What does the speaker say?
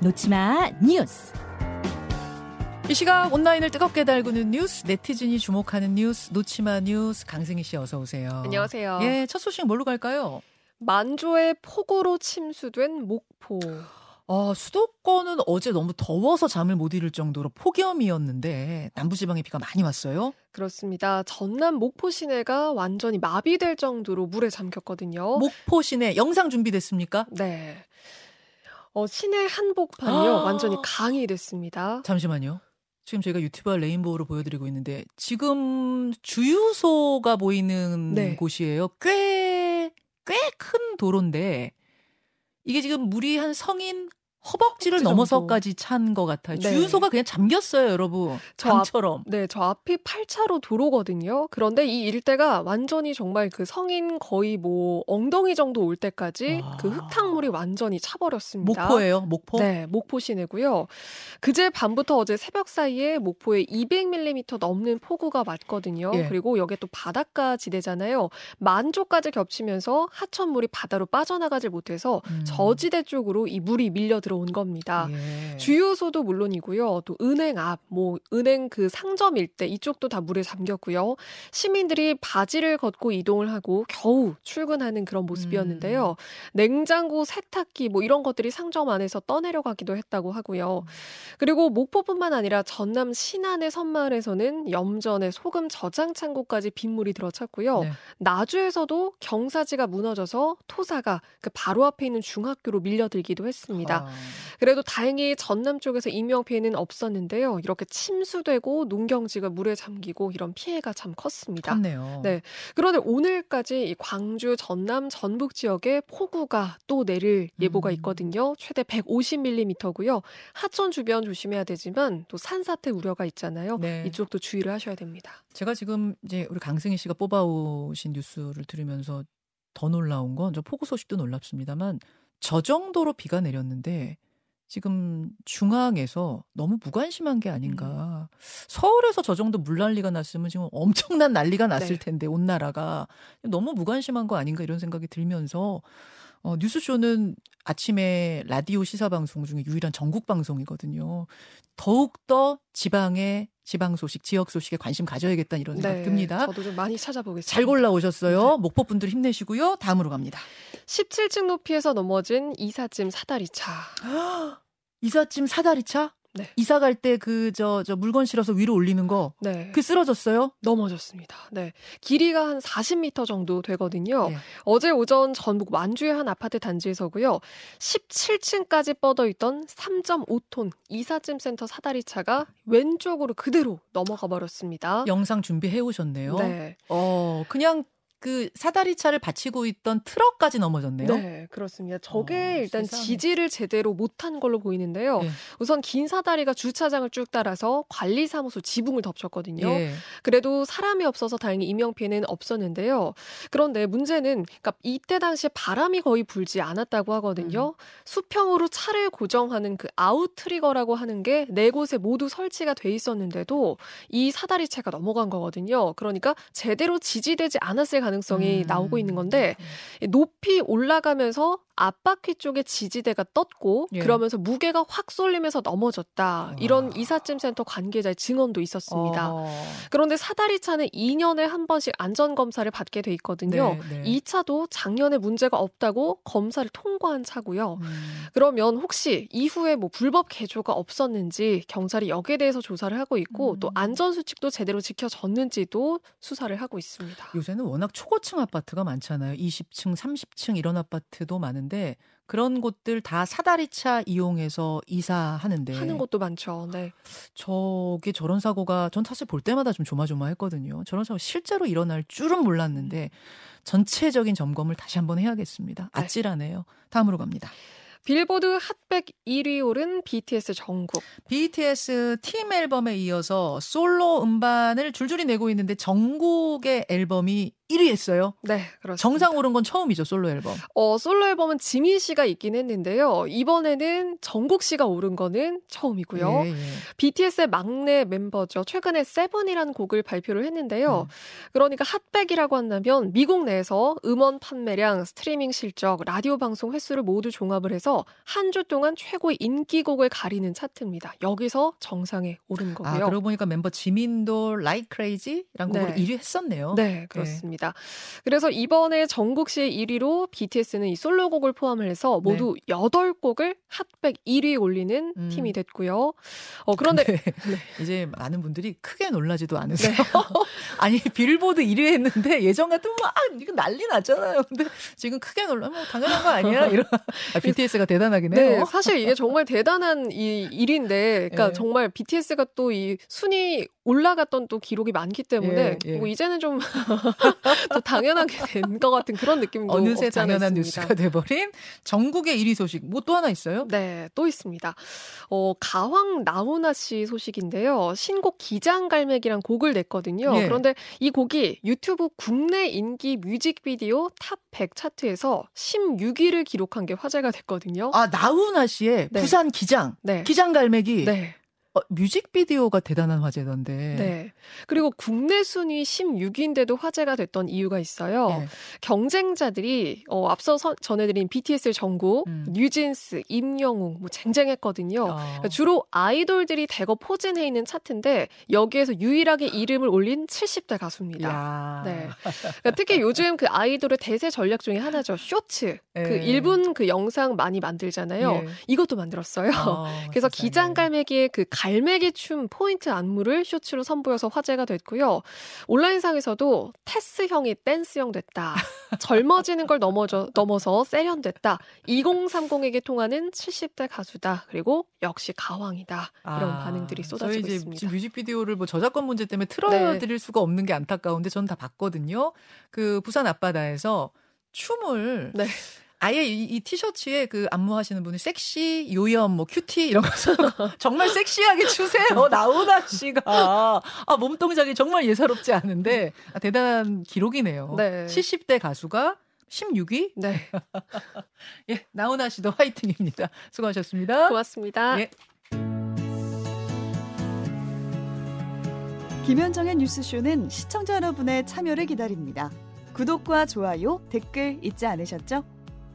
놓치마 뉴스. 이 시각 온라인을 뜨겁게 달구는 뉴스, 네티즌이 주목하는 뉴스, 놓치마 뉴스, 강승희 씨 어서 오세요. 안녕하세요. 예, 첫 소식 뭘로 갈까요? 만조의 폭우로 침수된 목포. 어, 수도권은 어제 너무 더워서 잠을 못 이룰 정도로 폭염이었는데 남부지방에 비가 많이 왔어요. 그렇습니다. 전남 목포 시내가 완전히 마비될 정도로 물에 잠겼거든요. 목포 시내 영상 준비됐습니까? 네. 어, 시내 한복판이요. 아. 완전히 강이 됐습니다. 잠시만요. 지금 저희가 유튜브와 레인보우로 보여드리고 있는데 지금 주유소가 보이는 네. 곳이에요. 꽤, 꽤 큰 도로인데 이게 지금 물이 한 성인 허벅지를. 넘어서까지 찬 것 같아요. 네. 주유소가 그냥 잠겼어요, 여러분. 저 앞- 강처럼. 네, 저 앞이 8차로 도로거든요. 그런데 이 일대가 완전히 정말 그 성인 거의 뭐 엉덩이 정도 올 때까지 아. 그 흙탕물이 완전히 차버렸습니다. 목포예요, 목포. 네, 목포 시내고요. 그제 밤부터 어제 새벽 사이에 목포에 200mm 넘는 폭우가 왔거든요. 예. 그리고 여기에 또 바닷가 지대잖아요. 만조까지 겹치면서 하천물이 바다로 빠져나가질 못해서 음. 저지대 쪽으로 이 물이 밀려 들 어온 겁니다. 예. 주유소도 물론이고요. 또 은행 앞, 뭐 은행 그 상점 일대 이쪽도 다 물에 잠겼고요. 시민들이 바지를 걷고 이동을 하고 겨우 출근하는 그런 모습이었는데요. 냉장고, 세탁기 뭐 이런 것들이 상점 안에서 떠내려가기도 했다고 하고요. 그리고 목포뿐만 아니라 전남 신안의 섬마을에서는 염전에 소금 저장 창고까지 빗물이 들어찼고요. 네. 나주에서도 경사지가 무너져서 토사가 그 바로 앞에 있는 중학교로 밀려들기도 했습니다. 아. 그래도 다행히 전남 쪽에서 인명 피해는 없었는데요. 이렇게 침수되고 농경지가 물에 잠기고 이런 피해가 참 컸습니다. 컸네요. 네. 그런데 오늘까지 이 광주, 전남, 전북 지역에 폭우가 또 내릴 예보가 음. 있거든요. 최대 150mm고요. 하천 주변 조심해야 되지만 또 산사태 우려가 있잖아요. 네. 이쪽도 주의를 하셔야 됩니다. 제가 지금 이제 우리 강승희 씨가 뽑아오신 뉴스를 들으면서 더 놀라운 건 저 폭우 소식도 놀랍습니다만 저 정도로 비가 내렸는데 지금 중앙에서 너무 무관심한 게 아닌가. 서울에서 저 정도 물난리가 났으면 지금 엄청난 난리가 났을 네. 텐데 온 나라가 너무 무관심한 거 아닌가 이런 생각이 들면서 어, 뉴스쇼는 아침에 라디오 시사 방송 중에 유일한 전국 방송이거든요. 더욱 더 지방의 지방 소식, 지역 소식에 관심 가져야겠다는 이런 생각 듭니다. 네, 저도 좀 많이 찾아보겠습니다. 잘 골라오셨어요. 목포 분들 힘내시고요. 다음으로 갑니다. 17층 높이에서 넘어진 이삿짐 사다리차. 이삿짐 사다리차? 네. 이사 갈 때 그 저 저 물건 실어서 위로 올리는 거. 네. 그 쓰러졌어요? 넘어졌습니다. 네. 길이가 한 40m 정도 되거든요. 네. 어제 오전 전북 완주의 한 아파트 단지에서고요. 17층까지 뻗어 있던 3.5톤 이삿짐 센터 사다리 차가 왼쪽으로 그대로 넘어가 버렸습니다. 영상 준비해 오셨네요. 네. 어, 그냥 그 사다리 차를 받치고 있던 트럭까지 넘어졌네요. 네, 그렇습니다. 저게 어, 일단 세상에. 지지를 제대로 못한 걸로 보이는데요. 예. 우선 긴 사다리가 주차장을 쭉 따라서 관리사무소 지붕을 덮쳤거든요. 예. 그래도 사람이 없어서 다행히 인명 피해는 없었는데요. 그런데 문제는 그러니까 이때 당시에 바람이 거의 불지 않았다고 하거든요. 수평으로 차를 고정하는 그 outrigger라고 하는 게 네 곳에 모두 설치가 돼 있었는데도 이 사다리차가 넘어간 거거든요. 그러니까 제대로 지지되지 않았을 가능성이 음. 나오고 있는 건데 높이 올라가면서 앞바퀴 쪽에 지지대가 떴고 예. 그러면서 무게가 확 쏠리면서 넘어졌다. 이런 와. 이삿짐 센터 관계자의 증언도 있었습니다. 어. 그런데 사다리차는 2년에 한 번씩 안전 검사를 받게 돼 있거든요. 네, 네. 이 차도 작년에 문제가 없다고 검사를 통과한 차고요. 음. 그러면 혹시 이후에 뭐 불법 개조가 없었는지 경찰이 여기에 대해서 조사를 하고 있고 음. 또 안전 수칙도 제대로 지켜졌는지도 수사를 하고 있습니다. 요새는 워낙 초고층 아파트가 많잖아요. 20층, 30층 이런 아파트도 많은데 그런 곳들 다 사다리차 이용해서 이사하는데 하는 것도 많죠. 네. 저게 저런 사고가 전 사실 볼 때마다 좀 조마조마했거든요. 저런 사고 실제로 일어날 줄은 몰랐는데 전체적인 점검을 다시 한번 해야겠습니다. 네. 아찔하네요. 다음으로 갑니다. 빌보드 핫백 1위 오른 BTS 정국. BTS 팀 앨범에 이어서 솔로 음반을 줄줄이 내고 있는데 정국의 앨범이 1위 했어요. 네, 그렇습니다. 정상 오른 건 처음이죠, 솔로 앨범. 어, 솔로 앨범은 지민 씨가 있긴 했는데요. 이번에는 정국 씨가 오른 거는 처음이고요. 예, 예. BTS의 막내 멤버죠. 최근에 세븐이라는 곡을 발표를 했는데요. 음. 그러니까 핫백이라고 한다면 미국 내에서 음원 판매량, 스트리밍 실적, 라디오 방송 횟수를 모두 종합을 해서 한 주 동안 최고의 인기곡을 가리는 차트입니다. 여기서 정상에 오른 아, 거고요. 아, 그러고 보니까 멤버 지민도 Like Crazy라는 곡으로 네. 1위 했었네요. 네, 네. 그렇습니다. 네. 그래서 이번에 씨의 1위로 BTS는 이 솔로곡을 포함을 해서 모두 네. 8곡을 핫백 1위 올리는 음. 팀이 됐고요. 어, 그런데 네. 이제 많은 분들이 크게 놀라지도 않으세요. 네. 아니 빌보드 1위 했는데 예전 같으면 막 이거 난리 났잖아요. 근데 지금 크게 놀라면 뭐 당연한 거 아니야? 이런 아, BTS가 대단하긴 해요. 네, 사실 이게 정말 대단한 이 일인데, 그러니까 네. 정말 BTS가 또 이 순위 올라갔던 또 기록이 많기 때문에 예, 예. 뭐 이제는 좀 또 당연하게 된 것 같은 그런 느낌도 어느새 당연한 뉴스가 돼버린 전국의 1위 소식 뭐 또 하나 있어요? 네, 또 있습니다. 어, 가황 나훈아 씨 소식인데요. 신곡 기장갈매기란 곡을 냈거든요. 예. 그런데 이 곡이 유튜브 국내 인기 뮤직비디오 top 100 차트에서 16위를 기록한 게 화제가 됐거든요. 아, 나훈아 씨의 네. 부산 기장, 네. 기장갈매기. 네. 어, 뮤직비디오가 대단한 화제던데. 네. 그리고 국내 순위 16위인데도 화제가 됐던 이유가 있어요. 네. 경쟁자들이 어, 앞서 서, 전해드린 BTS의 정국, 음. 뉴진스, 임영웅 뭐 쟁쟁했거든요. 어. 그러니까 주로 아이돌들이 대거 포진해 있는 차트인데 여기에서 유일하게 이름을 올린 70대 가수입니다. 야. 네. 그러니까 특히 요즘 그 아이돌의 대세 전략 중에 하나죠. 쇼츠. 네. 그 1분 그 영상 많이 만들잖아요. 예. 이것도 만들었어요. 어, 그래서 기장갈매기의 그 갈 매기 춤 포인트 안무를 쇼츠로 선보여서 화제가 됐고요. 온라인상에서도 테스형이 댄스형 됐다. 젊어지는 걸 넘어져, 넘어서 세련됐다. 2030에게 통하는 70대 가수다. 그리고 역시 가왕이다. 이런 아, 반응들이 쏟아지고 저희 있습니다. 지금 뮤직비디오를 뭐 저작권 문제 때문에 틀어드릴 네. 수가 없는 게 안타까운데 저는 다 봤거든요. 그 부산 앞바다에서 춤을 네. 아예 이, 이 티셔츠에 그 안무하시는 분이 섹시, 요염, 뭐 큐티 이런 거 정말 섹시하게 추세요. 나훈아 씨가 아 몸 동작이 정말 예사롭지 않은데 아, 대단한 기록이네요. 네. 70대 가수가 16위? 네. 예, 나훈아 씨도 화이팅입니다. 수고하셨습니다. 고맙습니다. 예. 김현정의 뉴스쇼는 시청자 여러분의 참여를 기다립니다. 구독과 좋아요, 댓글 잊지 않으셨죠?